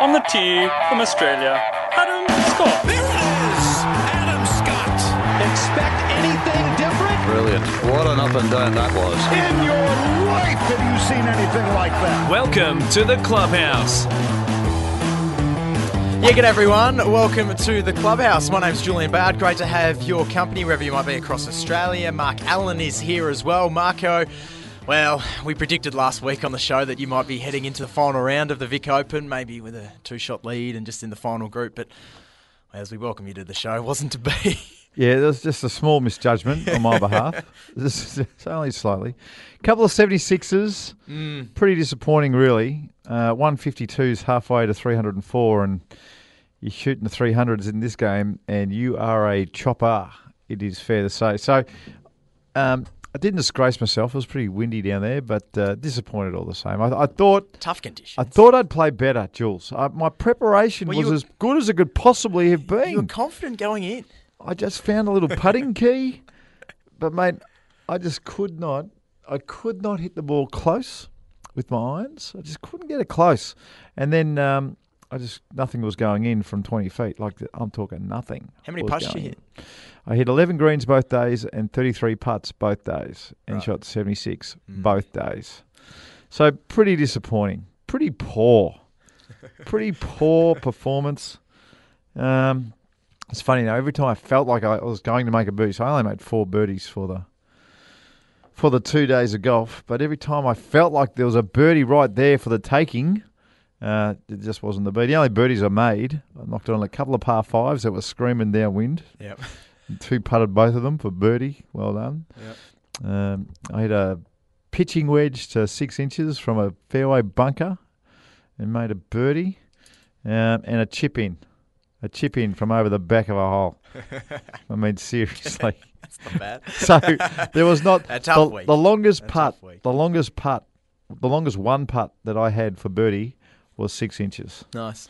On the tee from Australia, Adam Scott. There it is! Adam Scott. Expect anything different? Brilliant. What an up and down that was. In your life have you seen anything like that? Welcome to the clubhouse. Yeah, good everyone. Welcome to the clubhouse. My name's Julian Bayard. Great to have your company wherever you might be across Australia. Mark Allen is here as well. Marco, well, we predicted last week on the show that you might be heading into the final round of the Vic Open, maybe with a two-shot lead and just in the final group. But as we welcome you to the show, it wasn't to be. Yeah, there was just a small misjudgment on my behalf. Just it's only slightly. A couple of 76s. Mm. Pretty disappointing, really. Uh, 152s halfway to 304, and you're shooting the 300s in this game, and you are a chopper, it is fair to say. So um, I didn't disgrace myself. It was pretty windy down there, but uh, disappointed all the same. I, I thought. Tough conditions. I thought I'd play better, Jules. Uh, my preparation Well, was were- as good as it could possibly have been. you were confident going in. I just found a little putting key, but mate, I just could not. I could not hit the ball close with my irons. I just couldn't get it close, and then um, I just nothing was going in from twenty feet. Like I'm talking nothing. How many putts did you hit? in. I hit eleven greens both days and thirty three putts both days, and Right. shot seventy six Mm. both days. So pretty disappointing. Pretty poor. pretty poor performance. Um, it's funny though. Every time I felt like I was going to make a birdie, so I only made four birdies for the for the two days of golf. But every time I felt like there was a birdie right there for the taking, uh, it just wasn't the birdie. The only birdies I made, I knocked on a couple of par fives that were screaming downwind. Yep. Two putted both of them for birdie. Well done. Yep. Um, I hit a pitching wedge to six inches from a fairway bunker and made a birdie, um, and a chip in, a chip in from over the back of a hole. I mean, seriously. That's not bad. so there was not A tough the, week. the longest A putt. The longest putt, the longest one putt that I had for birdie was six inches. Nice.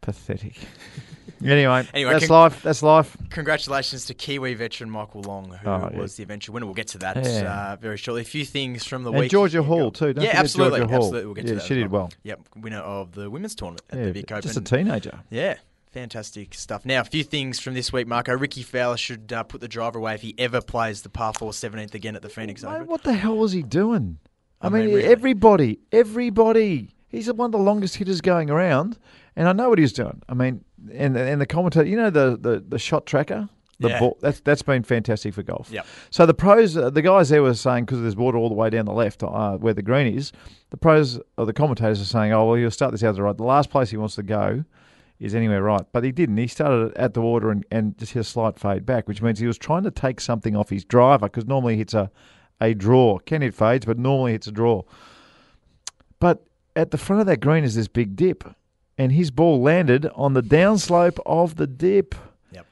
Pathetic. anyway, Anyway, that's con- life. That's life. Congratulations to Kiwi veteran Michael Long, who Oh, yeah. was the eventual winner. We'll get to that Yeah. uh, very shortly. A few things from the And week. Georgia Hall too. Don't yeah, absolutely, Georgia Hall. absolutely. We'll get yeah, to that. she did well. Yep, winner of the women's tournament at Yeah, the Vic Open. just a teenager. Yeah, fantastic stuff. Now, a few things from this week, Marco. Rickie Fowler should uh, put the driver away if he ever plays the par 4 17th again at the Phoenix Mate, Open. what the hell was he doing? I, I mean, mean, really. everybody, everybody. He's one of the longest hitters going around, and I know what he's doing. I mean, and and the commentator, you know, the the, the shot tracker, the Yeah. ball. That's that's been fantastic for golf. Yep. So the pros, uh, the guys there were saying because there's water all the way down the left uh, where the green is. The pros or the commentators are saying, oh well, he'll start this out to the right. The last place he wants to go is anywhere right, but he didn't. He started at the water and, and just hit a slight fade back, which means he was trying to take something off his driver because normally he hits a a draw. Can hit fades, but normally hits a draw. But at the front of that green is this big dip, and his ball landed on the downslope of the dip. Yep.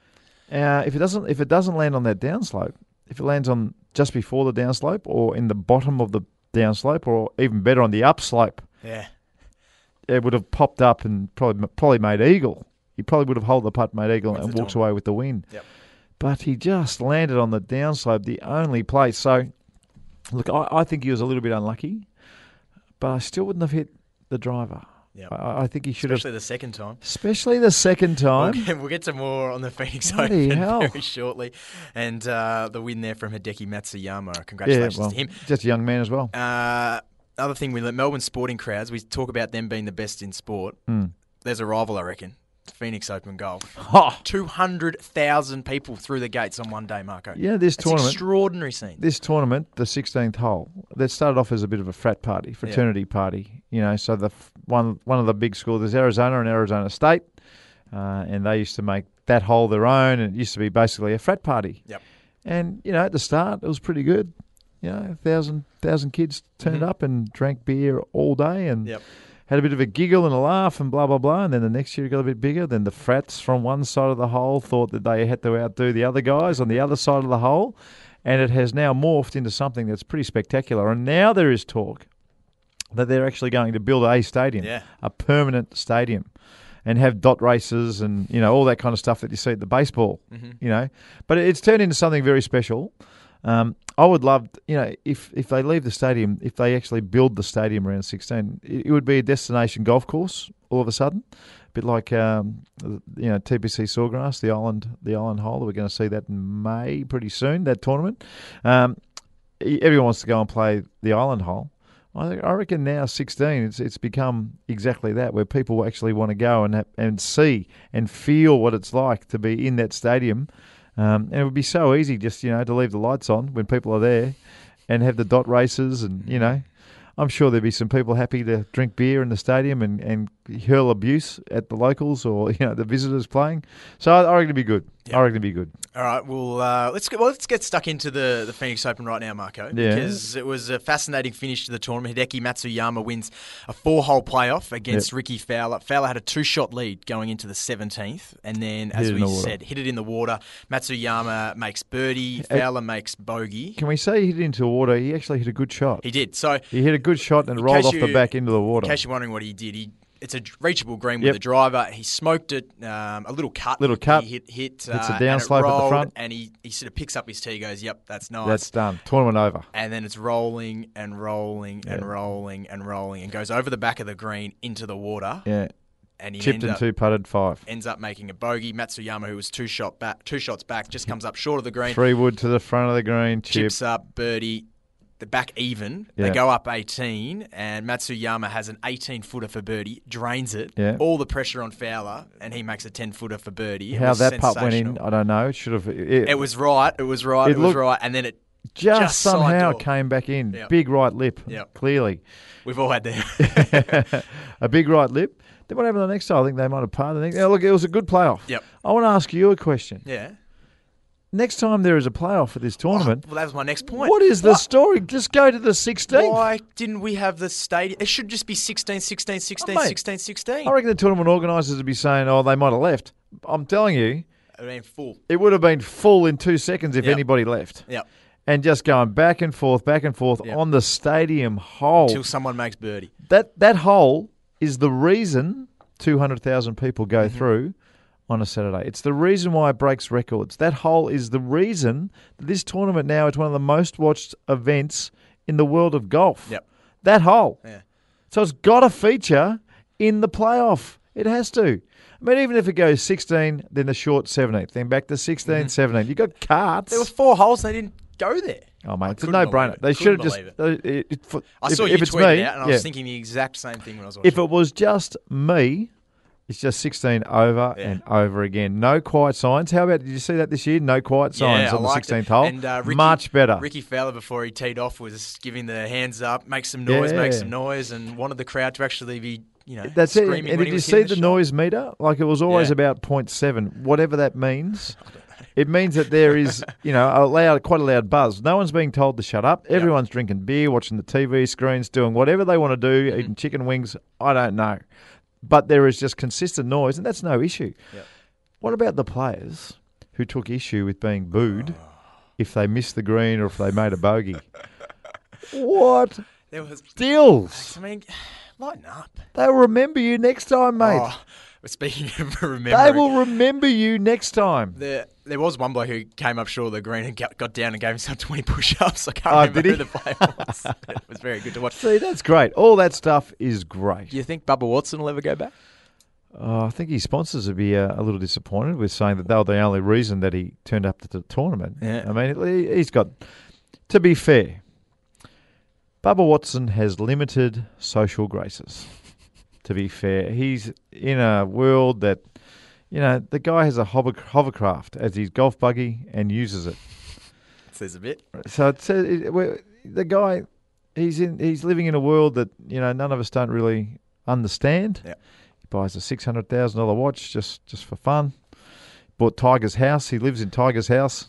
Uh, if it doesn't, if it doesn't land on that downslope, if it lands on just before the downslope or in the bottom of the downslope, or even better on the upslope, Yeah. it would have popped up and probably probably made eagle. He probably would have held the putt, made eagle, and walks away with the win. Yep. But he just landed on the downslope, the only place. So, look, I, I think he was a little bit unlucky, but I still wouldn't have hit the driver. Yep. I, I think he should Especially have, the second time. especially the second time. We'll get, we'll get to more on the Phoenix Bloody Open hell. very shortly. And uh, the win there from Hideki Matsuyama. Yeah, Congratulations well, to him. just a young man as well. Uh, other thing, we let Melbourne sporting crowds, we talk about them being the best in sport. Mm. There's a rival, I reckon. Phoenix Open Golf. Ha! 200,000 people through the gates on one day, Marco. Yeah, this It's tournament. extraordinary scene. this tournament, the 16th hole, that started off as a bit of a frat party, fraternity party. You know, so the f- one one of the big schools, there's Arizona and Arizona State, uh, and they used to make that hole their own, and it used to be basically a frat party. Yep. And you know, at the start, it was pretty good. You know, a thousand thousand kids turned Mhm. up and drank beer all day, and Yep. Had a bit of a giggle and a laugh and blah blah blah. And then the next year it got a bit bigger. Then the frats from one side of the hole thought that they had to outdo the other guys on the other side of the hole, and it has now morphed into something that's pretty spectacular. And now there is talk that they're actually going to build a stadium, Yeah. a permanent stadium, and have dot races and you know all that kind of stuff that you see at the baseball. Mhm. You know, but it's turned into something very special. Um, I would love, you know, if if they leave the stadium, if they actually build the stadium around 16, it, it would be a destination golf course all of a sudden, a bit like um, you know TPC Sawgrass, the island, the island hole. We're going to see that in May pretty soon. That tournament, um, everyone wants to go and play the island hole. I I reckon now 16, it's it's become exactly that, where people actually want to go and and see and feel what it's like to be in that stadium. Um, and it would be so easy just you know to leave the lights on when people are there, and have the dot races and you know. I'm sure there'd be some people happy to drink beer in the stadium and, and hurl abuse at the locals or you know the visitors playing. So I, reckon it'd be good. I reckon it'd be good. All right, well, uh, let's get well, let's get stuck into the, the Phoenix Open right now, Marco. Yeah. Because it was a fascinating finish to the tournament. Hideki Matsuyama wins a four-hole playoff against Yep. Rickie Fowler. Fowler had a two-shot lead going into the 17th, and then, as we the said, hit it in the water. Matsuyama makes birdie. Fowler makes bogey. Can we say he hit it into water? He actually hit a good shot. He did. So, He hit a good shot and rolled off the back into the water. in case you're wondering what he did, he it's a reachable green with Yep. the driver. He smoked it, um, a little cut. Little cut. He hit, hit, a uh, and it downslope at the front. and he, he sort of picks up his tee. Goes, "Yep, that's nice." That's done. Tournament over. and then it's rolling and rolling and rolling and rolling and goes over the back of the green into the water. Yeah. And he Chipped and up, two putted five. ends up making a bogey. Matsuyama, who was two shot back, two shots back, just comes up short of the green, Three wood to the front of the green. Chip. chips up, birdie. The back even. They go up 18, and Matsuyama has an 18 footer for birdie, drains it. Yeah. All the pressure on Fowler, and he makes a 10 footer for birdie. It How that putt went in. I don't know. It should have. It, It was right. It was right. It It, was right. And then it. just, just somehow came back in. Yep. Big right lip. Yep. Clearly, We've all had that. a big right lip. Then what happened the next time? I think they might have parted. Think, yeah, look, it was a good playoff. Yep. I want to ask you a question. yeah. Next time there is a playoff for this tournament, Well, that was my next point. what is the story? Just go to the 16th. Why didn't we have the stadium? It should just be 16, 16, 16, Oh, mate. 16, 16. I reckon the tournament organisers would be saying, "Oh, they might have left." I'm telling you, I mean, full. it would have been full in two seconds if Yep. anybody left. Yep. And just going back and forth, back and forth Yep. on the stadium hole. Till someone makes birdie. that that hole is the reason 200,000 people go Mm-hmm. through on a Saturday. It's the reason why it breaks records. That hole is the reason that this tournament now is one of the most watched events in the world of golf. Yep. That hole. Yeah. So it's got to feature in the playoff. It has to. I mean, even if it goes 16, then the short 17th, then back to 16, 17. You've got carts. Mm-hmm. There were four holes and they didn't go there. oh, mate, it's a no-brainer. it. They should have just. it- it- for- I if, saw if you it's tweet me, it out and I yeah. was thinking the exact same thing when I was watching. If it was just me, it's just 16 over Yeah. and over again. No quiet signs. How about, did you see that this year? No quiet signs yeah, on the liked it. 16th hole. And, uh, Rickie, Much better. Rickie Fowler, before he teed off, was giving the hands up, make some noise, make some noise, and wanted the crowd to actually be, you know, That's it. And did you see the shot. noise meter? Like it was always Yeah. about 0.7, whatever that means. It means that there is, you know, a loud, quite a loud buzz. No one's being told to shut up. Everyone's drinking beer, watching the TV screens, doing whatever they want to do, Mm-hmm. eating chicken wings. I don't know, but there is just consistent noise, and that's no issue. Yep. What about the players who took issue with being booed if they missed the green or if they made a bogey? what There was, deals? I mean, lighten up. They'll remember you next time, mate. Oh, speaking of remembering, They will remember you next time. There, there was one bloke who came up short of the green and got, got down and gave himself 20 push-ups. I can't Oh, remember who the player was. it was very good to watch. See, that's great. All that stuff is great. Do you think Bubba Watson will ever go back? Oh, I think his sponsors would be uh, a little disappointed with saying that they were the only reason that he turned up to the tournament. Yeah. I mean, he- he's got. To be fair, Bubba Watson has limited social graces. To be fair, he's in a world that, you know, the guy has a hover, hovercraft as his golf buggy and uses it. Says a bit. So it's it, we- the guy. He's in. He's living in a world that you know none of us don't really understand. Yeah. He buys a six hundred thousand dollar watch just just for fun. Bought Tiger's house. He lives in Tiger's house.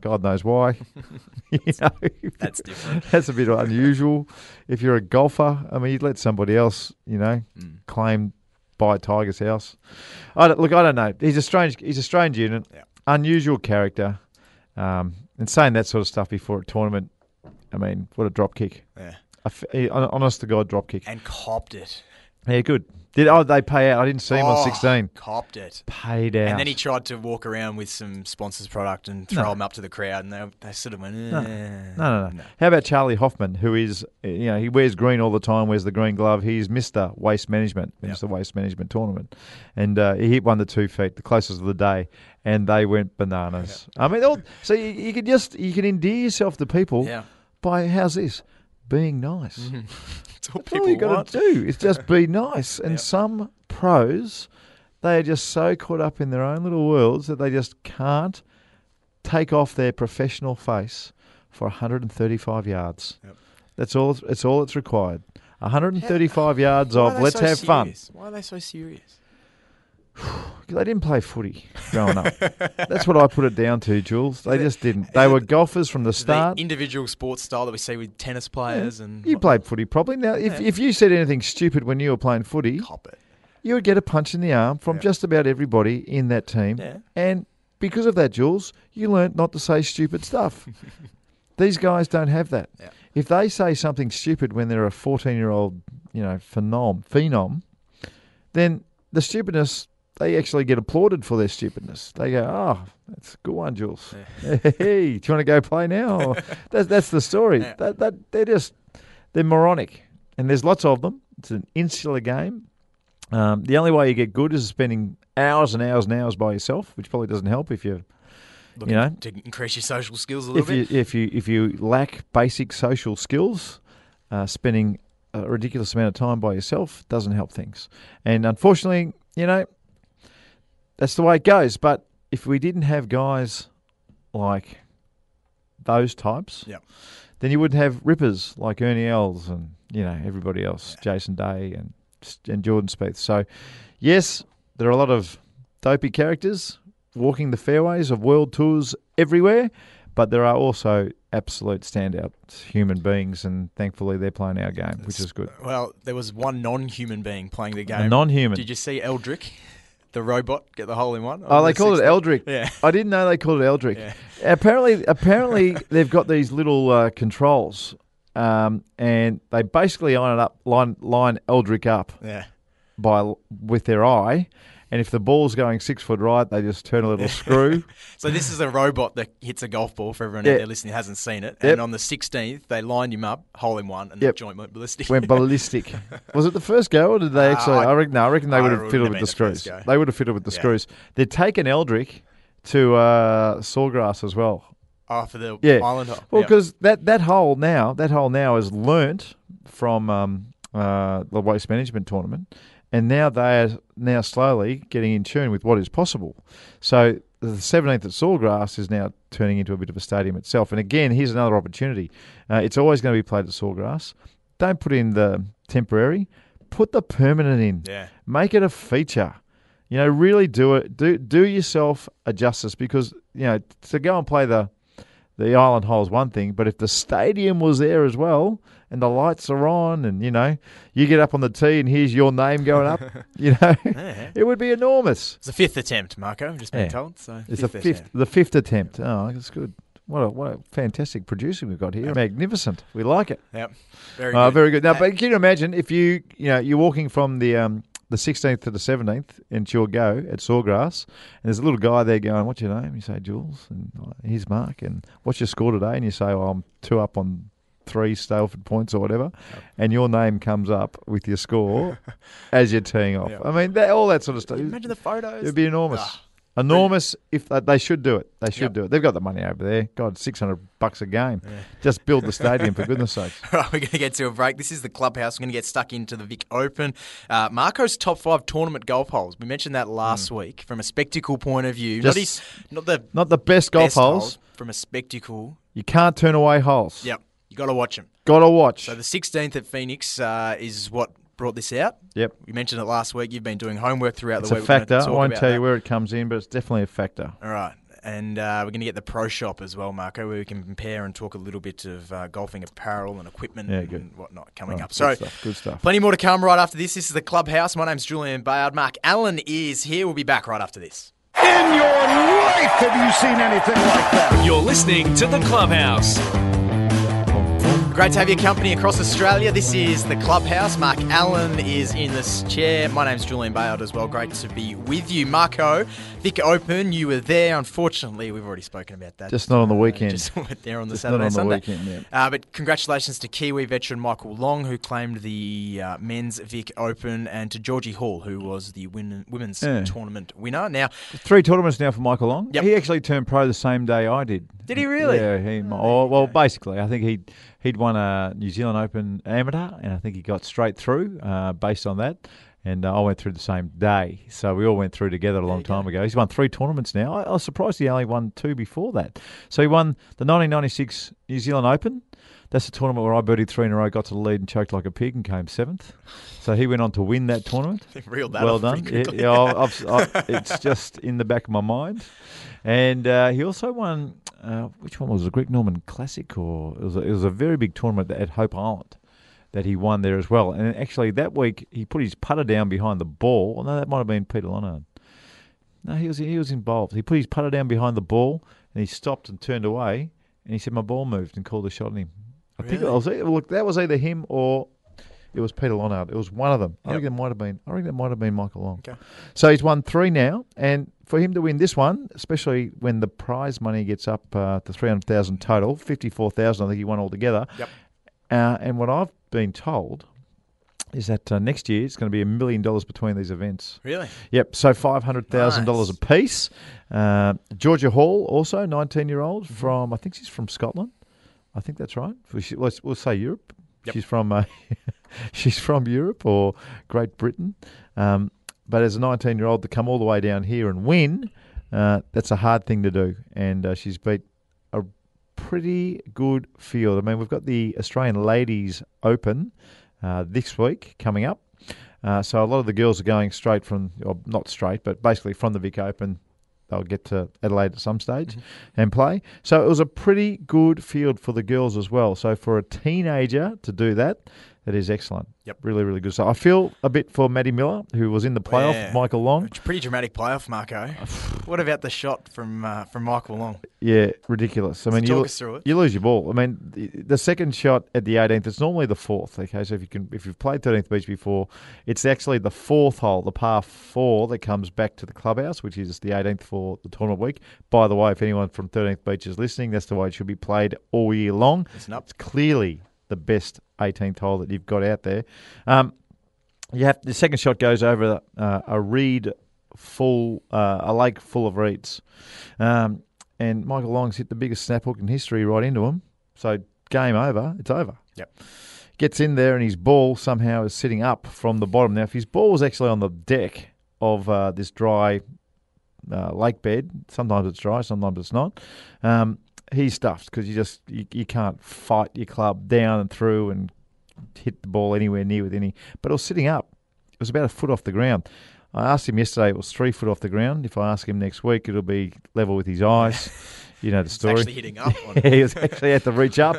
God knows why. you know, That's different. that's a bit unusual. If you're a golfer, I mean, you'd let somebody else, you know, Mm. claim buy Tiger's house. I look, I don't know. He's a strange. He's a strange unit. Yeah. Unusual character. Um, and saying that sort of stuff before a tournament, I mean, what a drop kick. Yeah. A- honest to God, drop kick. And copped it. Yeah, good. Did oh they pay out? I didn't see him on Oh, sixteen. Copped it. Paid out. And then he tried to walk around with some sponsors product and throw them up to the crowd, and they, they sort of went, eh. No, no, no. How about Charlie Hoffman, who is, you know, he wears green all the time, wears the green glove. He's Mister Waste Management, Yep. Mister Waste Management tournament, and uh, he hit one to two feet, the closest of the day, and they went bananas. I mean, all, so you, you can just you can endear yourself to people Yeah. by how's this being nice. Mm-hmm. It's all That's all you got to do is just be nice. And Yep. some pros, they are just so caught up in their own little worlds that they just can't take off their professional face for 135 yards. Yep. That's all. It's all that's required. 135 yards of let's so have fun. Why are they so serious? They didn't play footy growing up. That's what I put it down to, Jules. They just didn't. They were golfers from the start. The individual sports style that we see with tennis players and You played footy probably. Now, if, Yeah. if you said anything stupid when you were playing footy, cop it. you would get a punch in the arm from Yeah. just about everybody in that team. Yeah. And because of that, Jules, you learnt not to say stupid stuff. These guys don't have that. Yeah. If they say something stupid when they're a 14 year old, you know, phenom, phenom, then the stupidness, they actually get applauded for their stupidness. They go, oh, that's a good one, Jules. Hey, do you want to go play now? That's, that's the story. Yeah. That, that, they're just, they're moronic. And there's lots of them. It's an insular game. Um, the only way you get good is spending hours and hours and hours by yourself, which probably doesn't help if you, Looking you know, to increase your social skills a little if you bit. if you if you lack basic social skills, uh, spending a ridiculous amount of time by yourself doesn't help things. And unfortunately, you know, that's the way it goes. But if we didn't have guys like those types, Yep. then you wouldn't have rippers like Ernie Els and you know everybody else, Jason Day and and Jordan Spieth. So, yes, there are a lot of dopey characters walking the fairways of world tours everywhere, but there are also absolute standout human beings, and thankfully they're playing our game, which is good. Well, there was one non-human being playing the game. A non-human. Did you see Eldrick, the robot, get the hole in one? Oh, they the call it 16th? Eldrick. Yeah. I didn't know they called it Eldrick. Yeah. Apparently, apparently they've got these little uh, controls, um, and they basically line it up, line line Eldrick up Yeah. by with their eye, and if the ball's going six foot right, they just turn a little screw. So this is a robot that hits a golf ball for everyone Yeah. out there listening who hasn't seen it. Yep. And on the 16th, they lined him up, hole in one, and Yep. the joint went ballistic. Went ballistic. Was it the first go, or did they Uh, actually? I- I, reckon. No, I reckon they would have fiddled with the screws. They would have fiddled with the Yeah. screws. They'd taken Eldrick to uh, Sawgrass as well. oh, for the Yeah. island hole. Well, because that, that hole now, that hole now is learnt from um, uh, the waste management tournament, and now they are now slowly getting in tune with what is possible. So the 17th at Sawgrass is now turning into a bit of a stadium itself. And again, here's another opportunity. Uh, it's always going to be played at Sawgrass. Don't put in the temporary. Put the permanent in. Yeah. Make it a feature. You know, really do it. Do do yourself a justice because you know to go and play the the island hole is one thing, but if the stadium was there as well and the lights are on and you know you get up on the tee and here's your name going up, you know, Yeah. it would be enormous. It's the fifth attempt, Marco. I've just been Yeah. told. So It's the fifth, attempt. the fifth attempt. Oh, that's good. What a what a fantastic producing we've got here. Magnificent. We like it. Yep. Very Oh, good. very good. Now, Uh, but can you imagine if you you know you're walking from the um the 16th to the 17th in your go at Sawgrass, and there's a little guy there going, "What's your name?" You say Jules, and uh, here's Mark, and what's your score today? And you say, "Oh, I'm two up on three Stableford points or whatever," and your name comes up with your score as you're teeing off. Yeah. I mean, that, all that sort of stuff. Imagine the photos. It'd be enormous. Ah, Enormous if they, they should do it. They should Yep. do it. They've got the money over there. God, six hundred bucks a game. Just build the stadium for goodness sakes. All right, we're going to get to a break. This is the clubhouse. We're going to get stuck into the Vic Open. Uh, Marco's top five tournament golf holes. We mentioned that last week from a spectacle point of view. not, Hmm. His, not the Not the best golf best holes. from a spectacle. You can't turn away holes. Yep, you got to watch them. Got to watch. So the 16th at Phoenix uh, is what brought this out. yep. We mentioned it last week. You've been doing homework throughout It's the a week. We're gonna factor. I won't about tell that. you where it comes in, but it's definitely a factor. All right. And uh, we're going to get the pro shop as well, Marco, where we can compare and talk a little bit of uh, golfing apparel and equipment Yeah, good. and whatnot coming Right, up. good So, stuff, good stuff. plenty more to come right after this. This is the Clubhouse. My name's Julian Bayard. Mark Allen is here. We'll be back right after this. In your life, have you seen anything like that? You're listening to The Clubhouse. Great to have your company across Australia. This is the Clubhouse. Mark Allen is in this chair. My name's Julian Bayard as well. Great to be with you. Marco, Vic Open, you were there. Unfortunately, we've already spoken about that. Just not on the Uh, weekend. just weren't there on the Just Saturday not on and the weekend, yeah. Uh, but congratulations to Kiwi veteran Michael Long, who claimed the uh, men's Vic Open, and to Georgie Hall, who was the win- women's Yeah. tournament winner. Now, Three tournaments now for Michael Long. Yep. He actually turned pro the same day I did. Did he really? Yeah. He, oh, well, basically, I think he'd he'd won a New Zealand Open amateur, and I think he got straight through uh, based on that. And uh, I went through the same day, so we all went through together a long time ago. He's won three tournaments now. I, I was surprised he only won two before that. So he won the 1996 New Zealand Open. That's the tournament where I birdied three in a row, got to the lead and choked like a pig and came seventh. So he went on to win that tournament they reeled that well done. Yeah, yeah, I've, I've, it's just in the back of my mind. And uh, he also won. Uh, which one was it? A Greg Norman Classic, or it was a, it was a very big tournament at Hope Island that he won there as well. And actually, that week he put his putter down behind the ball. No, that might have been Peter Lonard. No, he was he was involved. He put his putter down behind the ball, and he stopped and turned away. And he said, "My ball moved," and called a shot on him. I think it Really? was look that was either him or it was Peter Lonard. It was one of them. I Yep. think it might have been. I think that might have been Michael Long. Okay. So he's won three now, and for him to win this one, especially when the prize money gets up uh, to three hundred thousand total, fifty four thousand, I think he won altogether. Yep. Uh, and what I've been told is that uh, next year it's going to be a million dollars between these events. Really? Yep. So five hundred thousand dollars a piece. Uh, Georgia Hall, also nineteen year old Mm-hmm. from I think she's from Scotland. I think that's right. We should, let's we'll say Europe. Yep. She's from uh, she's from Europe or Great Britain. Um, but as a 19 year old to come all the way down here and win, uh, that's a hard thing to do. And uh, she's beat a pretty good field. I mean, we've got the Australian Ladies Open uh, this week coming up. Uh, so a lot of the girls are going straight from, or not straight, but basically from the Vic Open. They'll get to Adelaide at some stage and play. So it was a pretty good field for the girls as well. So for a teenager to do that, that is excellent. Yep. Really, really good. So I feel a bit for Matty Millar, who was in the playoff, Yeah. Michael Long. It's pretty dramatic playoff, Marco. what about the shot from uh, from Michael Long? Yeah, ridiculous. I mean, Talk you, us through it. you lose your ball. I mean, the, the second shot at the 18th, it's normally the fourth. Okay, so if you can, if you've played 13th Beach before, it's actually the fourth hole, the par four, that comes back to the clubhouse, which is the 18th for the tournament week. By the way, if anyone from 13th Beach is listening, that's the way it should be played all year long. Listen up. It's clearly the best 18th hole that you've got out there. Um, you have the second shot goes over uh, a reed full, uh, a lake full of reeds, um, and Michael Long's hit the biggest snap hook in history right into him. So game over. It's over. Yep. Gets in there and his ball somehow is sitting up from the bottom. Now, if his ball was actually on the deck of uh, this dry uh, lake bed, sometimes it's dry, sometimes it's not. Um, he's stuffed because you just you, you can't fight your club down and through and hit the ball anywhere near with any. But it was sitting up. It was about a foot off the ground. I asked him yesterday. It was three foot off the ground. If I ask him next week, it'll be level with his eyes. You know the It's story. actually hitting up he was actually had to reach up.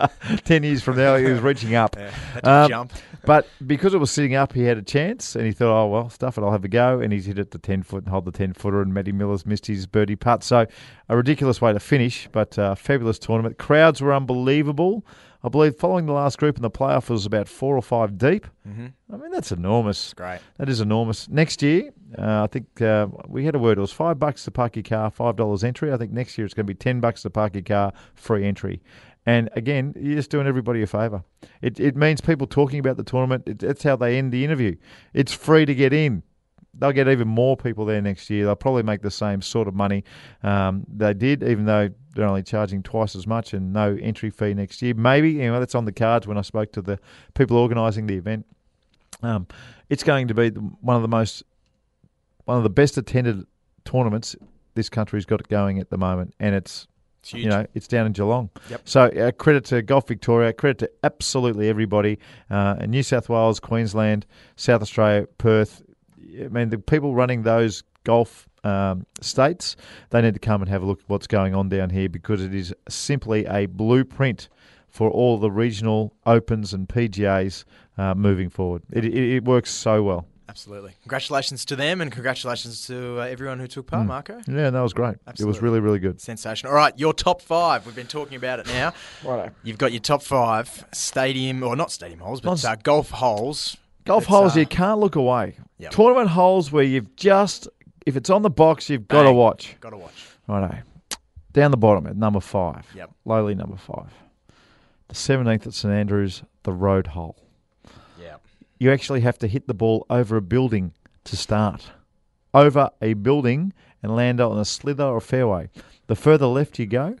Ten years from now, he was reaching up. Yeah, Um, jump. But because it was sitting up, he had a chance, and he thought, "Oh well, stuff it, I'll have a go." And he's hit it the ten foot and hold the ten footer, and Matty Millar's missed his birdie putt. So a ridiculous way to finish, but uh, fabulous tournament. Crowds were unbelievable. I believe following the last group in the playoff was about four or five deep. Mm-hmm. I mean, that's enormous. Great. That is enormous. Next year, uh, I think uh, we had a word. It was five bucks to park your car, five dollars entry. I think next year it's going to be ten bucks to park your car, free entry. And again, you're just doing everybody a favour. It it means people talking about the tournament. It, that's how they end the interview. It's free to get in. They'll get even more people there next year. They'll probably make the same sort of money um, they did, even though they're only charging twice as much and no entry fee next year. Maybe you know that's on the cards when I spoke to the people organising the event. Um, it's going to be one of the most, one of the best attended tournaments this country's got going at the moment, and it's. You know it's down in Geelong. Yep. So uh, credit to Golf Victoria, credit to absolutely everybody, uh, in New South Wales, Queensland, South Australia, Perth. I mean the people running those golf um, states, they need to come and have a look at what's going on down here because it is simply a blueprint for all the regional opens and PGAs uh, moving forward. It, it, it works so well. Absolutely. Congratulations to them and congratulations to uh, everyone who took part, Marco. Yeah, that was great. It was really, really good. Sensational. All right, your top five. We've been talking about it now. Righto. You've got your top five stadium, or not stadium holes, but uh, golf holes. Golf It's, holes uh, you can't look away. Yep. Tournament holes where you've just, if it's on the box, you've got to watch. Got to watch. Righto. Down the bottom at number five. Yep. Lowly number five. The 17th at St Andrews, the road hole. You actually have to hit the ball over a building to start. Over a building and land on a slither or fairway. The further left you go,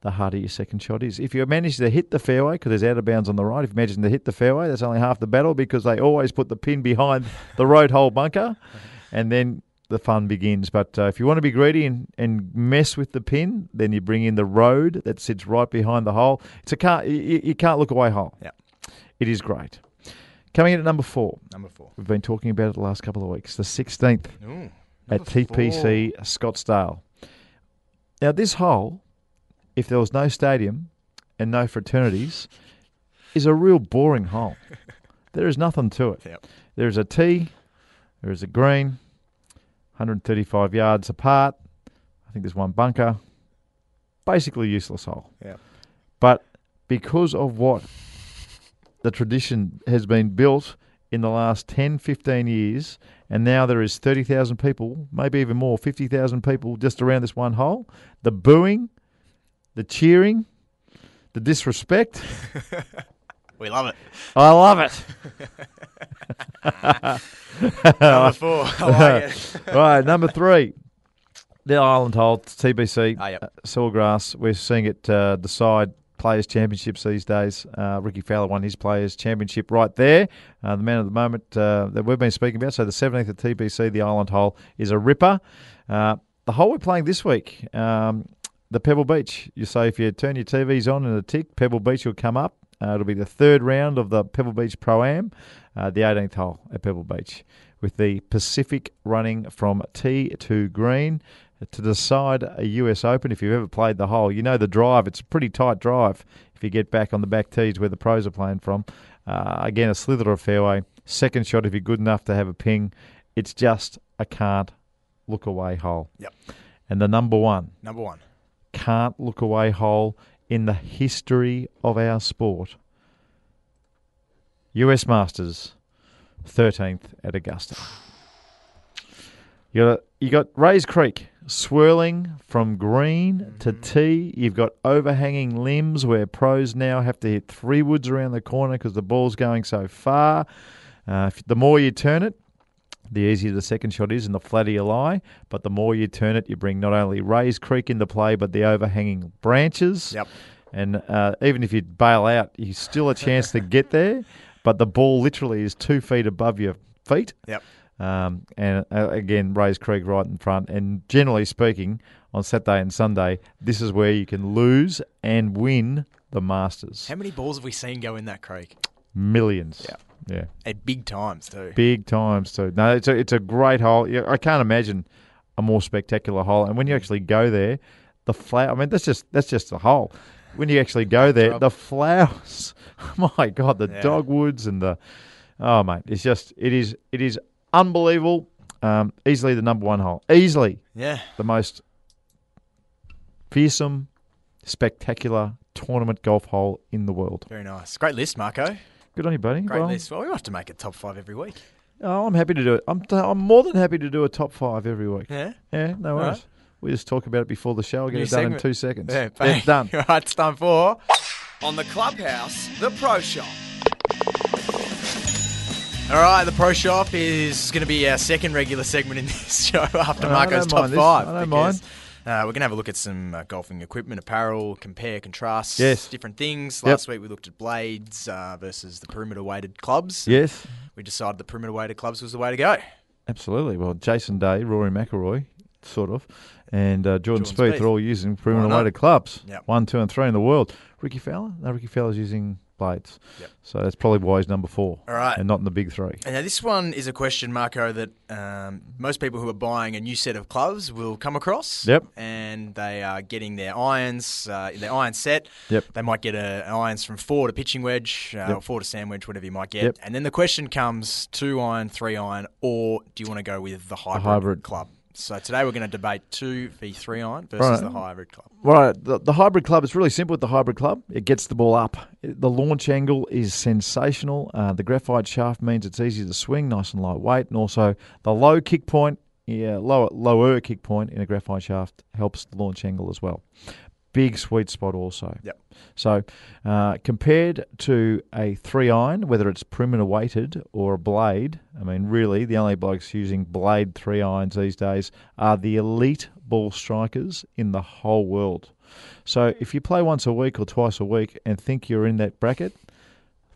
the harder your second shot is. If you manage to hit the fairway, because there's out of bounds on the right, if you manage to hit the fairway, that's only half the battle because they always put the pin behind the road hole bunker, and then the fun begins. But uh, if you want to be greedy and, and mess with the pin, then you bring in the road that sits right behind the hole. It's a can't you, you can't look away hole. Yeah. It is great. Coming in at number four, Number four. we've been talking about it the last couple of weeks. The 16th Ooh, at TPC Scottsdale. Now, this hole, if there was no stadium and no fraternities, is a real boring hole. there is nothing to it. Yep. There is a tee, there is a green, 135 yards apart. I think there's one bunker. Basically, useless hole. Yep. But because of what the tradition has been built in the last 10, 15 years, and now there is 30,000 people, maybe even more, 50,000 people just around this one hole. The booing, the cheering, the disrespect. We love it. I love it. Number four. I like it. right, number three. The Island Hole, TPC, Ah, yep. uh, Sawgrass. We're seeing it uh, decide Players Championships these days. Uh, Rickie Fowler won his Players Championship right there. Uh, the man of the moment uh, that we've been speaking about. So the 17th at TPC, the Island Hole, is a ripper. Uh, the hole we're playing this week, um, the Pebble Beach. You say if you turn your TVs on and a tick, Pebble Beach will come up. Uh, it'll be the third round of the Pebble Beach Pro Am, the 18th hole at Pebble Beach, with the Pacific running from tee to green to decide a US Open. If you've ever played the hole, you know the drive. It's a pretty tight drive if you get back on the back tees where the pros are playing from. Uh, again, a slither of fairway. Second shot if you're good enough to have a ping. It's just a can't look away hole. Yep. And the number one Number one. can't look away hole in the history of our sport. US Masters, 13th at Augusta. You got, you got Rae's Creek swirling from green to tee. You've got overhanging limbs where pros now have to hit three woods around the corner because the ball's going so far. Uh, the more you turn it, the easier the second shot is and the flatter you lie. But the more you turn it, you bring not only Rae's Creek into play, but the overhanging branches. Yep. And uh, even if you bail out, you still a chance to get there. But the ball literally is two feet above your feet. Yep. Um, and uh, again, Rae's Creek right in front. And generally speaking, on Saturday and Sunday, this is where you can lose and win the Masters. How many balls have we seen go in that creek? Millions. Yeah. Yeah. At big times too. Big times too. No, it's a it's a great hole. Yeah, I can't imagine a more spectacular hole. And when you actually go there, the flower. I mean, that's just that's just the hole. When you actually go there, the flowers. My God, the Yeah. dogwoods and the oh mate, it's just it is it is unbelievable. Um, easily the number one hole. Easily Yeah. the most fearsome, spectacular tournament golf hole in the world. Very nice. Great list, Marco. Good on you, buddy. Great Well, list. Well, we have to make a top five every week. Oh, I'm happy to do it. I'm, t- I'm more than happy to do a top five every week. Yeah. Yeah, no All worries. right. We just talk about it before the show. I'll get New it done in two seconds. Yeah. Yeah, done. All right, it's time for. On the clubhouse, the pro shop. All right, the pro shop is going to be our second regular segment in this show after Marco's top this. five. I don't because, Uh, we're going to have a look at some uh, golfing equipment, apparel, compare, contrast, Yes. different things. Yep. Last week we looked at blades uh, versus the perimeter weighted clubs. Yes, We decided the perimeter weighted clubs was the way to go. absolutely. Well, Jason Day, Rory McIlroy, sort of, and uh, Jordan, Jordan Spieth Spieth. are all using perimeter weighted clubs. Yep. One, two, and three in the world. Rickie Fowler? No, Rickie Fowler's using blades. Yep. So that's probably why he's number four. All right. And not in the big three. And now this one is a question, Marco, that um, most people who are buying a new set of clubs will come across. Yep. And they are getting their irons, uh, their iron set. Yep. They might get a, irons from four to pitching wedge, uh, Yep. or four to sand wedge, whatever you might get. Yep. And then the question comes: two iron, three iron, or do you want to go with the hybrid, hybrid. club? So today we're going to debate two v three iron versus Right. the hybrid club. Right, the, the hybrid club is really simple with the hybrid club. It gets the ball up. The launch angle is sensational. Uh, the graphite shaft means it's easy to swing, nice and lightweight, and also the low kick point, yeah, lower lower kick point in a graphite shaft helps the launch angle as well. Big sweet spot also. Yep. So uh, compared to a three iron, whether it's perimeter weighted or a blade, I mean, really, the only blokes using blade three irons these days are the elite ball strikers in the whole world. So if you play once a week or twice a week and think you're in that bracket,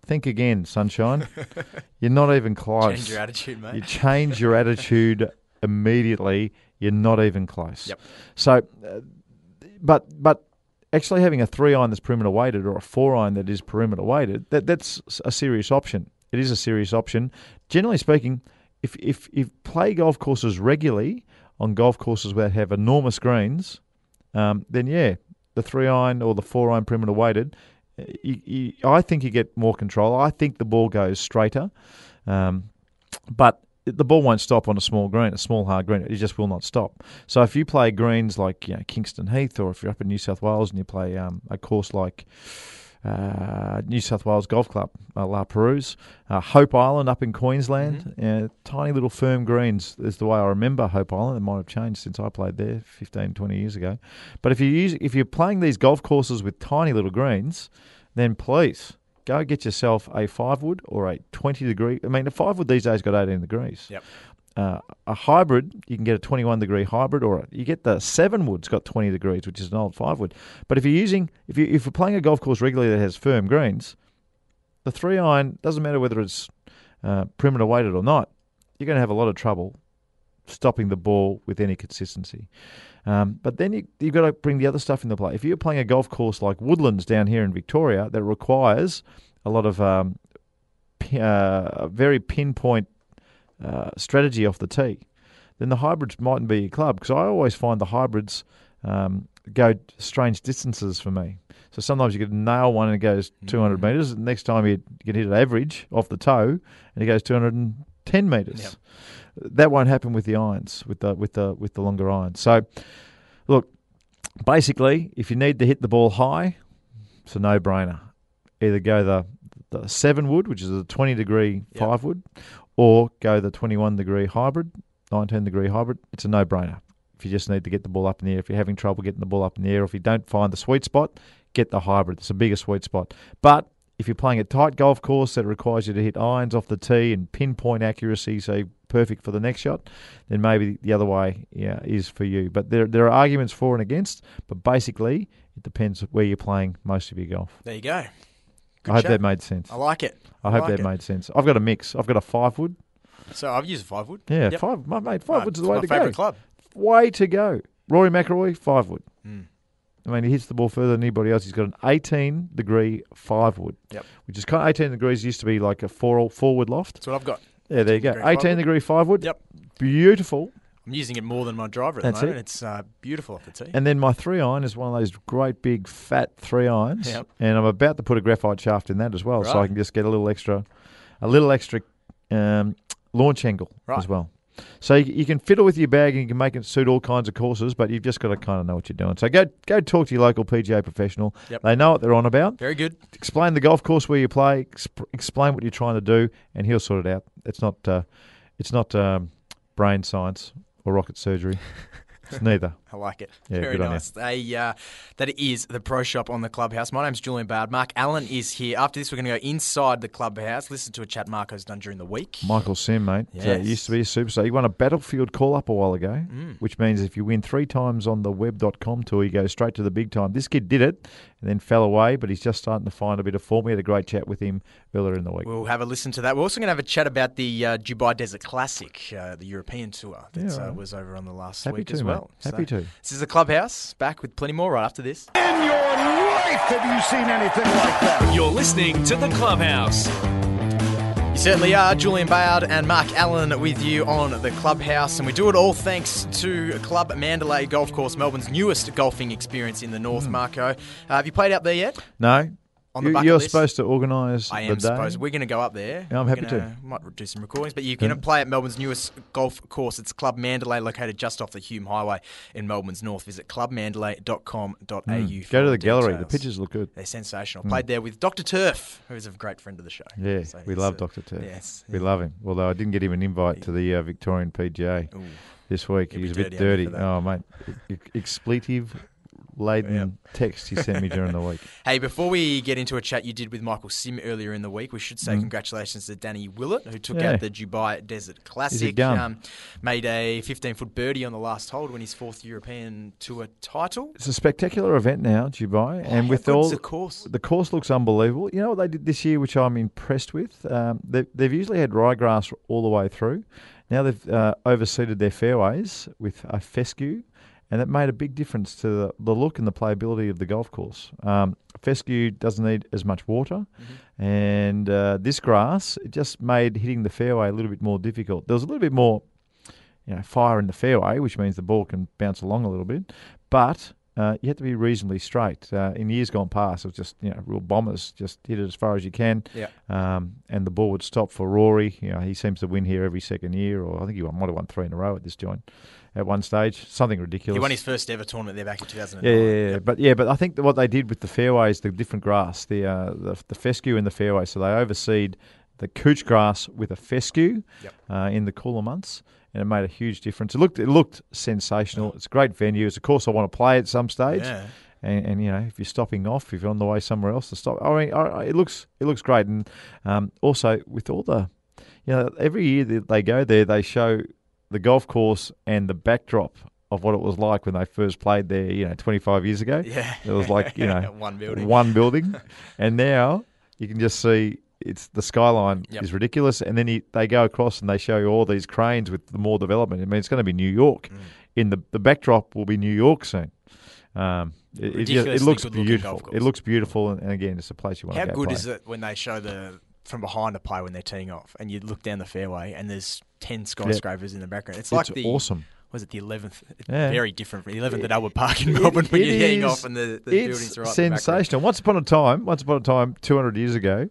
think again, sunshine. you're not even close. Change your attitude, mate. You change your attitude immediately. You're not even close. Yep. So, uh, but but actually having a three iron that's perimeter weighted or a four iron that is perimeter weighted, that that's a serious option. It is a serious option. Generally speaking, if if if play golf courses regularly on golf courses that have enormous greens, um, then yeah, the three iron or the four iron perimeter weighted, you, you, I think you get more control. I think the ball goes straighter, um, but the ball won't stop on a small green, a small hard green. It just will not stop. So if you play greens like you know, Kingston Heath, or if you're up in New South Wales and you play um, a course like uh, New South Wales Golf Club, uh, La Perouse, uh, Hope Island up in Queensland, uh, tiny little firm greens is the way I remember Hope Island. It might have changed since I played there 15, 20 years ago. But if you use, if you're playing these golf courses with tiny little greens, then please go get yourself a five wood or a 20 degree. I mean, a five wood these days got 18 degrees. Yep. Uh, a hybrid, you can get a 21 degree hybrid, or a, you get the seven wood's got 20 degrees, which is an old five wood. But if you're using, if you if you're playing a golf course regularly that has firm greens, the three iron doesn't matter whether it's uh, perimeter weighted or not. You're going to have a lot of trouble stopping the ball with any consistency. Um, but then you, you've got to bring the other stuff into play. If you're playing a golf course like Woodlands down here in Victoria that requires a lot of um, uh, very pinpoint uh, strategy off the tee, then the hybrids mightn't be your club because I always find the hybrids um, go strange distances for me. So sometimes you can nail one and it goes 200 metres. and Next time you get hit at average off the toe and it goes 210 metres. Yep. That won't happen with the irons, with the with the with the longer irons. So, look, basically, if you need to hit the ball high, it's a no-brainer. Either go the the seven wood, which is a 20 degree Yep. five wood, or go the 21 degree hybrid, 19 degree hybrid. It's a no-brainer. If you just need to get the ball up in the air, if you're having trouble getting the ball up in the air, or if you don't find the sweet spot, get the hybrid. It's a bigger sweet spot. But if you're playing a tight golf course that requires you to hit irons off the tee and pinpoint accuracy, so perfect for the next shot, then maybe the other way yeah, is for you. But there there are arguments for and against, but basically it depends where you're playing most of your golf. There you go. Good I hope that made sense. I like it. I hope like that it. made sense. I've got a mix. I've got a five wood. So I've used a five wood. Yeah, Yep. five. My mate, five Right, wood's the way to go. club. Way to go. Rory McIlroy, five wood. Mm. I mean, he hits the ball further than anybody else. He's got an 18 degree five wood, Yep. which is kind of 18 degrees used to be like a four forward loft. That's what I've got. Yeah, there you go. 18 wood. degree five wood. Yep. Beautiful. I'm using it more than my driver at That's the moment. it. It's uh, beautiful off the tee. And then my three iron is one of those great big fat three irons. Yep. And I'm about to put a graphite shaft in that as well, so I can just get a little extra, a little extra um, launch angle Right. as well. So you, you can fiddle with your bag and you can make it suit all kinds of courses, but you've just got to kind of know what you're doing. So go go talk to your local PGA professional. Yep. They know what they're on about. Very good. Explain the golf course where you play. Exp- explain what you're trying to do, and he'll sort it out. It's not uh, it's not um, brain science or rocket surgery. It's neither. I like it. Yeah, Very nice. They, uh, that is the Pro Shop on the Clubhouse. My name's Julian Bayard. Mark Allen is here. After this, we're going to go inside the Clubhouse, listen to a chat Marco's done during the week. Michael Sim, mate. Yes. used to be a superstar. He won a Battlefield call up a while ago, Mm. which means if you win three times on the web.com tour, you go straight to the big time. This kid did it and then fell away, but he's just starting to find a bit of form. We had a great chat with him earlier in the week. We'll have a listen to that. We're also going to have a chat about the uh, Dubai Desert Classic, uh, the European tour that Yeah, uh, right. was over on the last Happy week to, as well. well. Happy So, to. This is the clubhouse. Back with plenty more right after this. In your life have you seen anything like that? You're listening to the Clubhouse. You certainly are. Julian Bayard and Mark Allen with you on the clubhouse, and we do it all thanks to Club Mandalay Golf Course, Melbourne's newest golfing experience in the north. Hmm. Marco, uh, have you played out there yet? No. On the You- bucket You're list? supposed to organise I the am day. supposed. We're going to go up there. Yeah, I'm We're happy gonna- Might do some recordings, but you can Going to play at Melbourne's newest golf course. It's Club Mandalay, located just off the Hume Highway in Melbourne's north. Visit clubmandalay.com.au. for Go to the gallery. The pictures look good. They're sensational. Played there with Dr. Turf, who is a great friend of the show. Yeah, So we love uh, Dr. Turf. Yes. We love him. Although I didn't get him an invite to the uh, Victorian PGA Ooh. this week. He'll He's a bit dirty, dirty. I think, for that. Oh, mate. Expletive laden Yep. text he sent me during the week. Hey, before we get into a chat you did with Michael Sim earlier in the week, we should say congratulations to Danny Willett, who took Mm. Yeah. out the Dubai Desert Classic. gun. Um, made a 15 foot birdie on the last hole to win his fourth European Tour title. It's a spectacular event now, Dubai, and with all the course? the course looks unbelievable. You know what they did this year, which I'm impressed with. Um, they, they've usually had ryegrass all the way through. Now they've uh, overseeded their fairways with a fescue, and that made a big difference to the, the look and the playability of the golf course. Um, fescue doesn't need as much water, and uh, this grass it just made hitting the fairway a little bit more difficult. There was a little bit more you know, fire in the fairway, which means the ball can bounce along a little bit. But uh, you have to be reasonably straight. Uh, in years gone past, it was just you know real bombers, just hit it as far as you can, Yeah. um, and the ball would stop for Rory. You know, he seems to win here every second year, or I think he might have won three in a row at this joint at one stage. Something ridiculous. He won his first ever tournament there back in 2009. Yeah, yeah, yeah. But yeah, but I think that what they did with the fairways, the different grass, the uh, the, the fescue in the fairway, so they overseed the couch grass with a fescue Yep. uh, in the cooler months, and it made a huge difference. It looked it looked sensational. It's a great venue. It's a course I want to play at some stage. Yeah. And, and you know, if you're stopping off, if you're on the way somewhere else to stop, I mean, it looks it looks great. And um, also with all the, you know, every year that they go there, they show the golf course and the backdrop of what it was like when they first played there. You know, 25 years ago. Yeah. It was like you know One building. one building, and now you can just see it's the skyline Yep. is ridiculous. And then you, they go across and they show you all these cranes with the more development. I mean, it's going to be New York. Mm. In the the backdrop will be New York soon. Um, it, it, looks beautiful. It looks beautiful, and, and again, it's a place you want How to go good play. is it when they show the from behind the play when they're teeing off, and you look down the fairway and there's ten skyscrapers in the background? It's like It's the awesome. Was it the eleventh? Yeah. Very different from the eleventh at Albert Park in Melbourne when It you're heading off and the, the buildings are right. in the background. sensational. Once upon a time, once upon a time, 200 years ago,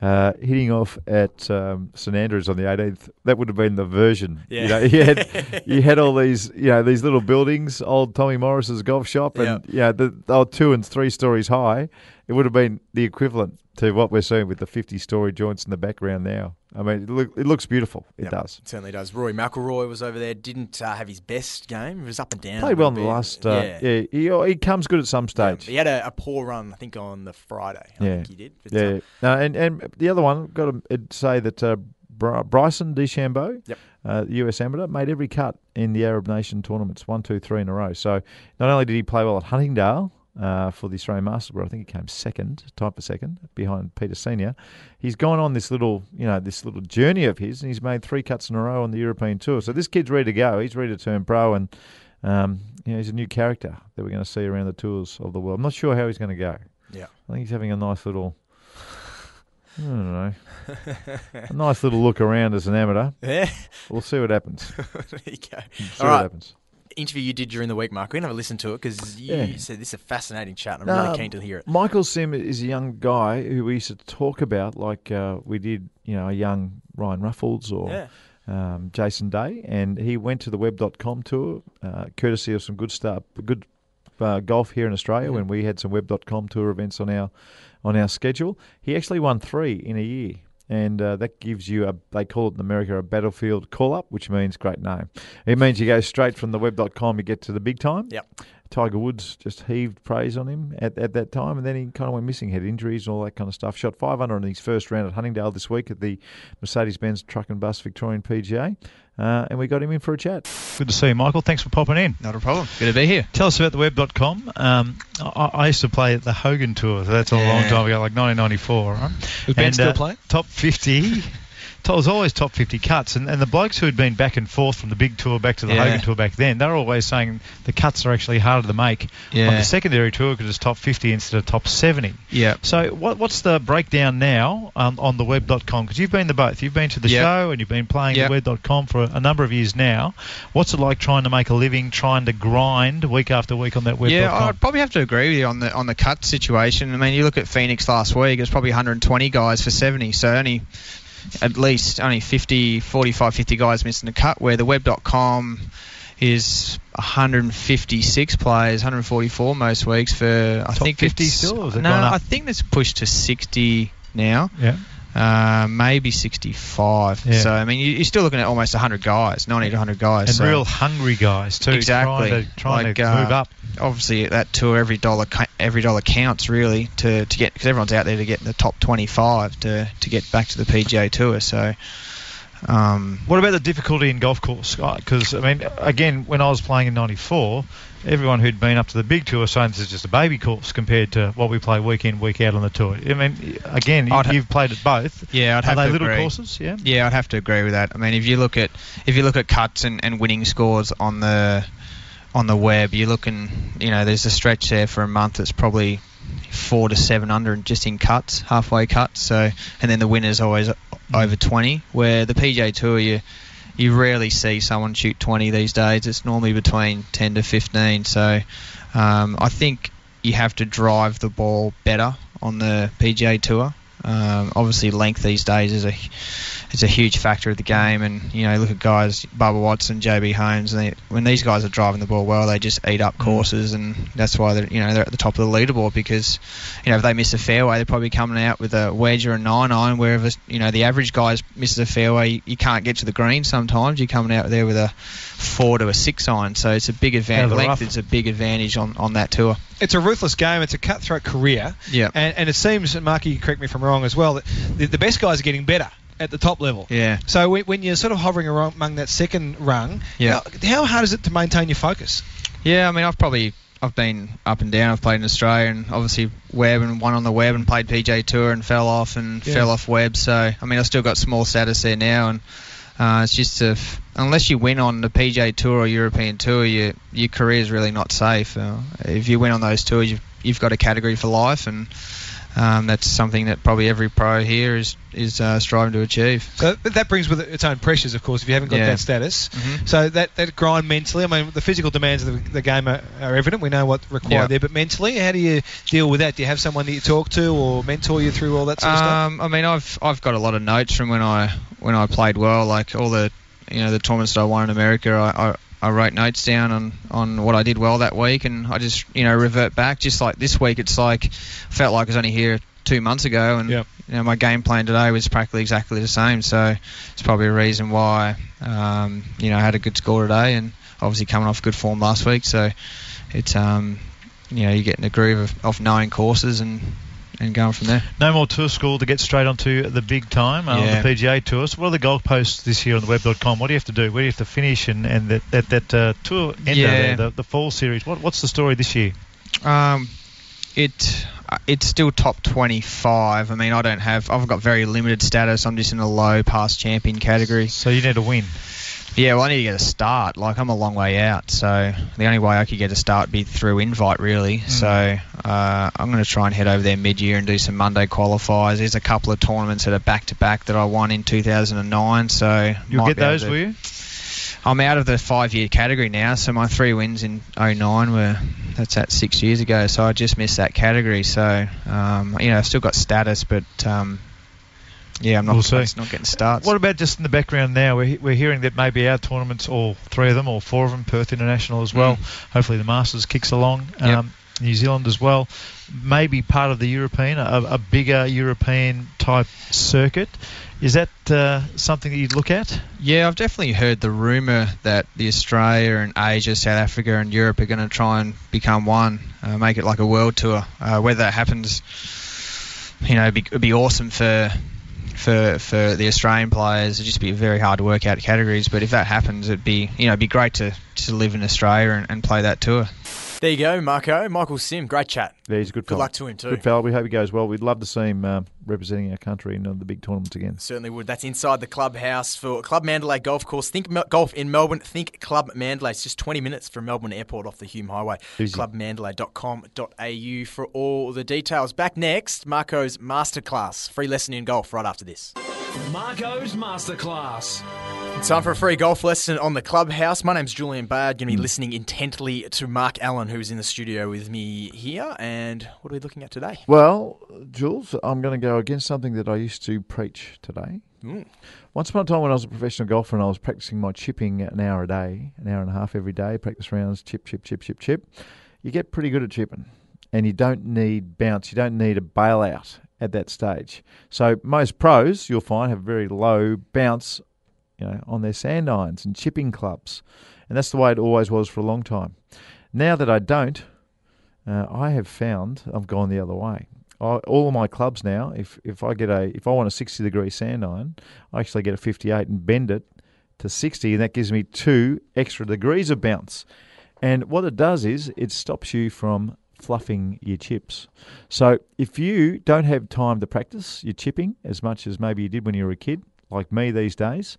uh, hitting off at um, St Andrews on the 18th, that would have been the version. Yeah. You know, you had you had all these, you know, these little buildings, old Tommy Morris's golf shop, and yeah, the, they were two and three stories high. It would have been the equivalent to what we're seeing with the 50 story joints in the background now. I mean, it, look, it looks beautiful. It Yep, does. It certainly does. Rory McIlroy was over there. Didn't uh, have his best game. He was up and down. Played well in the last. Uh, yeah, he, he comes good at some stage. He had a, a poor run, I think, on the Friday. I Yeah. think he did. But, Yeah, uh, no, and and the other one got to say that uh, Bryson DeChambeau, Yep. uh, the US amateur, made every cut in the Arab Nation tournaments, one, two, three in a row. So not only did he play well at Huntingdale uh, for the Australian Masters, where I think he came second, tied for second behind Peter Senior, he's gone on this little, you know, this little journey of his, and he's made three cuts in a row on the European tour. So this kid's ready to go. He's ready to turn pro, and um, you know, he's a new character that we're going to see around the tours of the world. I'm not sure how he's going to go. yeah. I think he's having a nice little. I don't know. a nice little look around as an amateur. Yeah. We'll see what happens. there you go. See All what right. happens. Interview you did during the week, Mark. We're going to have a listen to it because you Yeah. said this is a fascinating chat. and I'm really keen to hear it. Michael Sim is a young guy who we used to talk about, like uh, we did, you know, a young Ryan Ruffels or Yeah. um, Jason Day, and he went to the web.com tour, uh, courtesy of some good stuff, good uh, golf here in Australia when we had some web.com tour events on our on our schedule. He actually won three in a year. And uh, that gives you a, they call it in America a battlefield call up, which means great name. It means you go straight from the web.com, you get to the big time. Yep. Tiger Woods just heaved praise on him at, at that time, and then he kind of went missing, had injuries and all that kind of stuff. Shot 500 in his first round at Huntingdale this week at the Mercedes Benz Truck and Bus Victorian PGA, uh, and we got him in for a chat. Good to see you, Michael. Thanks for popping in. Not a problem. Good to be here. Tell us about the web.com. Um, I, I used to play at the Hogan Tour, so that's a long time ago, like 1994, right? Would Ben And, still uh, play? Top 50. It was always top 50 cuts. And, and the blokes who had been back and forth from the big tour back to the Yeah. Hogan tour back then, they were always saying the cuts are actually harder to make on the secondary tour because it's top 50 instead of top 70. Yeah. So what, what's the breakdown now um, on the web.com? Because you've been to both. You've been to the Yep. show and you've been playing Yep. the web.com for a number of years now. What's it like trying to make a living, trying to grind week after week on that web.com? Yeah, I'd probably have to agree with you on the on the cut situation. I mean, you look at Phoenix last week; it was probably 120 guys for 70, so only at least only 50, 45, 50 guys missing the cut. Where the web.com is 156 players, 144 most weeks for I Top think 50 it's- still, or has it no? I think it's pushed to 60 now. yeah. Uh, maybe 65. Yeah. So I mean, you- you're still looking at almost 100 guys, 90 to 100 guys. And so real hungry guys too. Exactly. Trying to, trying Like, to uh, move up. obviously at that tour every dollar every dollar counts really to, to get because everyone's out there to get in the top 25 to, to get back to the PGA Tour so um, What about the difficulty in golf course? Because I mean, again, when I was playing in '94, everyone who'd been up to the big tour was saying this is just a baby course compared to what we play week in, week out on the tour. I mean, again, you, I'd ha- you've played at both. yeah I'd Are have they to little agree. courses? Yeah. yeah I'd have to agree with that I mean if you look at if you look at cuts and, and winning scores on the on the web you're looking you know there's a stretch there for a month that's probably four to seven under just in cuts halfway cuts so and then the winner's always over 20 where the PGA Tour you you rarely see someone shoot 20 these days. It's normally between 10 to 15. So um, I think you have to drive the ball better on the PGA Tour. Um, obviously, length these days is a is a huge factor of the game, and you know look at guys Bubba Watson, JB Holmes, and they, when these guys are driving the ball well, they just eat up courses, and that's why they're you know they're at the top of the leaderboard because you know if they miss a fairway, they're probably coming out with a wedge or a nine iron. Wherever you know the average guy misses a fairway, you, you can't get to the green. Sometimes you're coming out there with a four to a six iron, so it's a big advantage. Length rough. is a big advantage on, on that tour. it's a ruthless game. It's a cutthroat career. Yeah. And, and it seems, Marky, you correct me if I'm wrong as well, the, the best guys are getting better at the top level. Yeah. So when, when you're sort of hovering around among that second rung, Yeah. how, how hard is it to maintain your focus? Yeah, I mean, I've probably I've been up and down. I've played in Australia and obviously web and won on the web and played PGA Tour and fell off and Yeah. fell off web. So I mean, I've still got small status there now, and uh, it's just a f- unless you win on the PGA Tour or European Tour, your your career is really not safe. Uh, if you win on those tours, you've, you've got a category for life, and um, that's something that probably every pro here is is uh, striving to achieve. So that that brings with it its own pressures, of course, if you haven't got Yeah. that status. Mhm. So that, that grind mentally, I mean, the physical demands of the, the game are, are evident. We know what's required Yeah. there. But mentally, how do you deal with that? Do you have someone that you talk to or mentor you through all that sort of stuff? Um, I mean, I've I've got a lot of notes from when I when I played well, like all the you know the tournaments that I won in America. I, I, I wrote notes down on, on what I did well that week, and I just you know revert back. Just like this week, it's like felt like I was only here two months ago, and Yep. you know my game plan today was practically exactly the same. So it's probably a reason why um, you know I had a good score today, and obviously coming off good form last week. So it's um, you know you get in the groove of, of knowing courses and and going from there. No more tour school to get straight onto the big time uh, Yeah. on the PGA Tour. So what are the goalposts this year on the web.com? What do you have to do? Where do you have to finish? And, and that, that, that uh, tour ender Yeah. there, the, the fall series, what, what's the story this year? Um, it uh, it's still top 25. I mean, I don't have. I've got very limited status. I'm just in a low past champion category. So you need to win. Yeah, well, I need to get a start. Like I'm a long way out, so the only way I could get a start would be through invite, really. So uh, I'm going to try and head over there mid-year and do some Monday qualifiers. There's a couple of tournaments that are back-to-back that I won in 2009. So You'll get those, to- will you? I'm out of the five-year category now, so my three wins in 09 were that's at six years ago. So I just missed that category. So um, you know, I've still got status, but um, yeah, I'm not, We'll see. it's not getting starts. What about just in the background now? We're, we're hearing that maybe our tournaments, all three of them, or four of them, Perth International as well. Hopefully the Masters kicks along. Mm. Yep. Um, New Zealand as well. Maybe part of the European, a, a bigger European type circuit. Is that uh, something that you'd look at? Yeah, I've definitely heard the rumour that the Australia and Asia, South Africa, and Europe are going to try and become one, uh, make it like a world tour. Uh, whether that happens, you know, it'd be, it'd be awesome for for for the Australian players. It'd just be very hard to work out categories. But if that happens, it'd be you know it'd be great to to live in Australia and, and play that tour. There you go, Marco. Michael Sim, great chat. Yeah, he's a good Good luck to him too. Good fella. We hope he goes well. We'd love to see him uh, representing our country in uh, the big tournaments again. Certainly would. That's inside the clubhouse for Club Mandalay Golf Course. Think Mel- golf in Melbourne. Think Club Mandalay. It's just 20 minutes from Melbourne Airport off the Hume Highway. Easy. Clubmandalay.com.au for all the details. Back next, Marco's masterclass. Free lesson in golf right after this. Marco's Masterclass. Time for a free golf lesson on the clubhouse. My name's Julian Bayard. Going to be hmm. listening intently to Mark Allen, who's in the studio with me here. And what are we looking at today? Well, Jules, I'm going to go against something that I used to preach today. Hmm. Once upon a time, when I was a professional golfer and I was practicing my chipping an hour a day, an hour and a half every day, practice rounds, chip, chip, chip, chip, chip, you get pretty good at chipping. And you don't need bounce, you don't need a bailout at that stage. So most pros, you'll find, have very low bounce you know, on their sand irons and chipping clubs. And that's the way it always was for a long time. Now that I don't, uh, I have found I've gone the other way. I, all of my clubs now, if if I get a if I want a sixty degree sand iron, I actually get a fifty eight and bend it to sixty, and that gives me two extra degrees of bounce. And what it does is it stops you from fluffing your chips. So if you don't have time to practice your chipping as much as maybe you did when you were a kid, like me these days,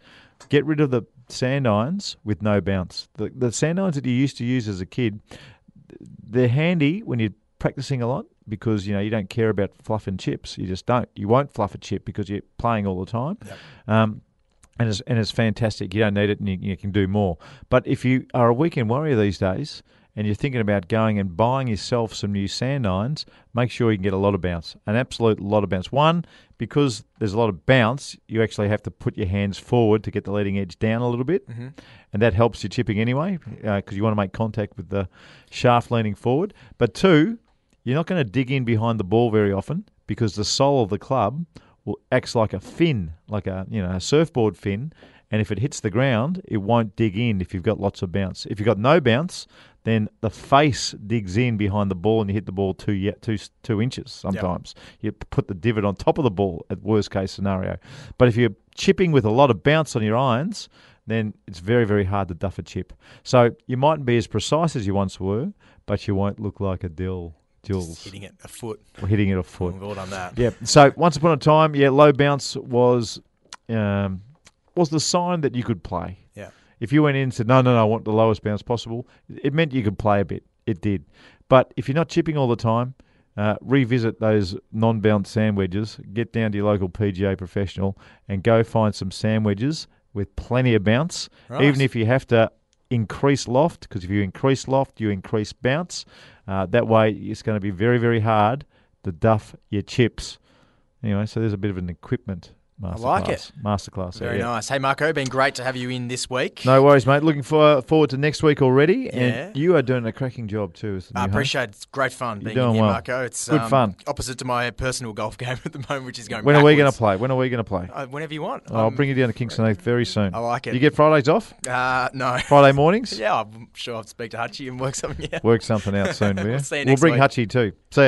get rid of the sand irons with no bounce. The the sand irons that you used to use as a kid, they're handy when you're practicing a lot because you know you don't care about fluffing chips. You just don't. You won't fluff a chip because you're playing all the time. Um, and it's, and it's fantastic. You don't need it, and you, you can do more. But if you are a weekend warrior these days, and you're thinking about going and buying yourself some new sand irons, make sure you can get a lot of bounce, an absolute lot of bounce. One, because there's a lot of bounce, you actually have to put your hands forward to get the leading edge down a little bit, mm-hmm. and that helps your chipping anyway, uh, because you want to make contact with the shaft leaning forward. But two, you're not going to dig in behind the ball very often because the sole of the club will acts like a fin, like a you know a surfboard fin, and if it hits the ground, it won't dig in if you've got lots of bounce. If you've got no bounce, then the face digs in behind the ball and you hit the ball two ye- two two inches sometimes. You put the divot on top of the ball at worst case scenario. But if you're chipping with a lot of bounce on your irons, then it's very very hard to duff a chip. So you mightn't be as precise as you once were, but you won't look like a dill. Jules Just hitting it a foot. Or hitting it a foot. We've all done that. Yeah. So once upon a time, yeah, low bounce was um, was the sign that you could play. If you went in and said, no, no, no, I want the lowest bounce possible, it meant you could play a bit. It did. But if you're not chipping all the time, uh, revisit those non bounce sand wedges, get down to your local PGA professional, and go find some sand wedges with plenty of bounce. Right. Even if you have to increase loft, because if you increase loft, you increase bounce. Uh, that way, it's going to be very, very hard to duff your chips. Anyway, so there's a bit of an equipment masterclass. like it. Masterclass. Very yeah. nice. Hey, Marco, been great to have you in this week. No worries, mate. Looking for, forward to next week already. Yeah. And you are doing a cracking job too. I host. appreciate it. It's great fun being doing in here, well. Marco. It's Good um, fun. Opposite to my personal golf game at the moment, which is going When are we going to play? When are we going to play? Uh, whenever you want. I'll Um, bring you down to Kingston Heath very soon. I like it. You get Fridays off? Uh, no. Friday mornings? yeah, I'm sure I'll speak to Hutchie and work something out. Work something out soon, will you? We'll we'll bring week. Hutchie too. See ya.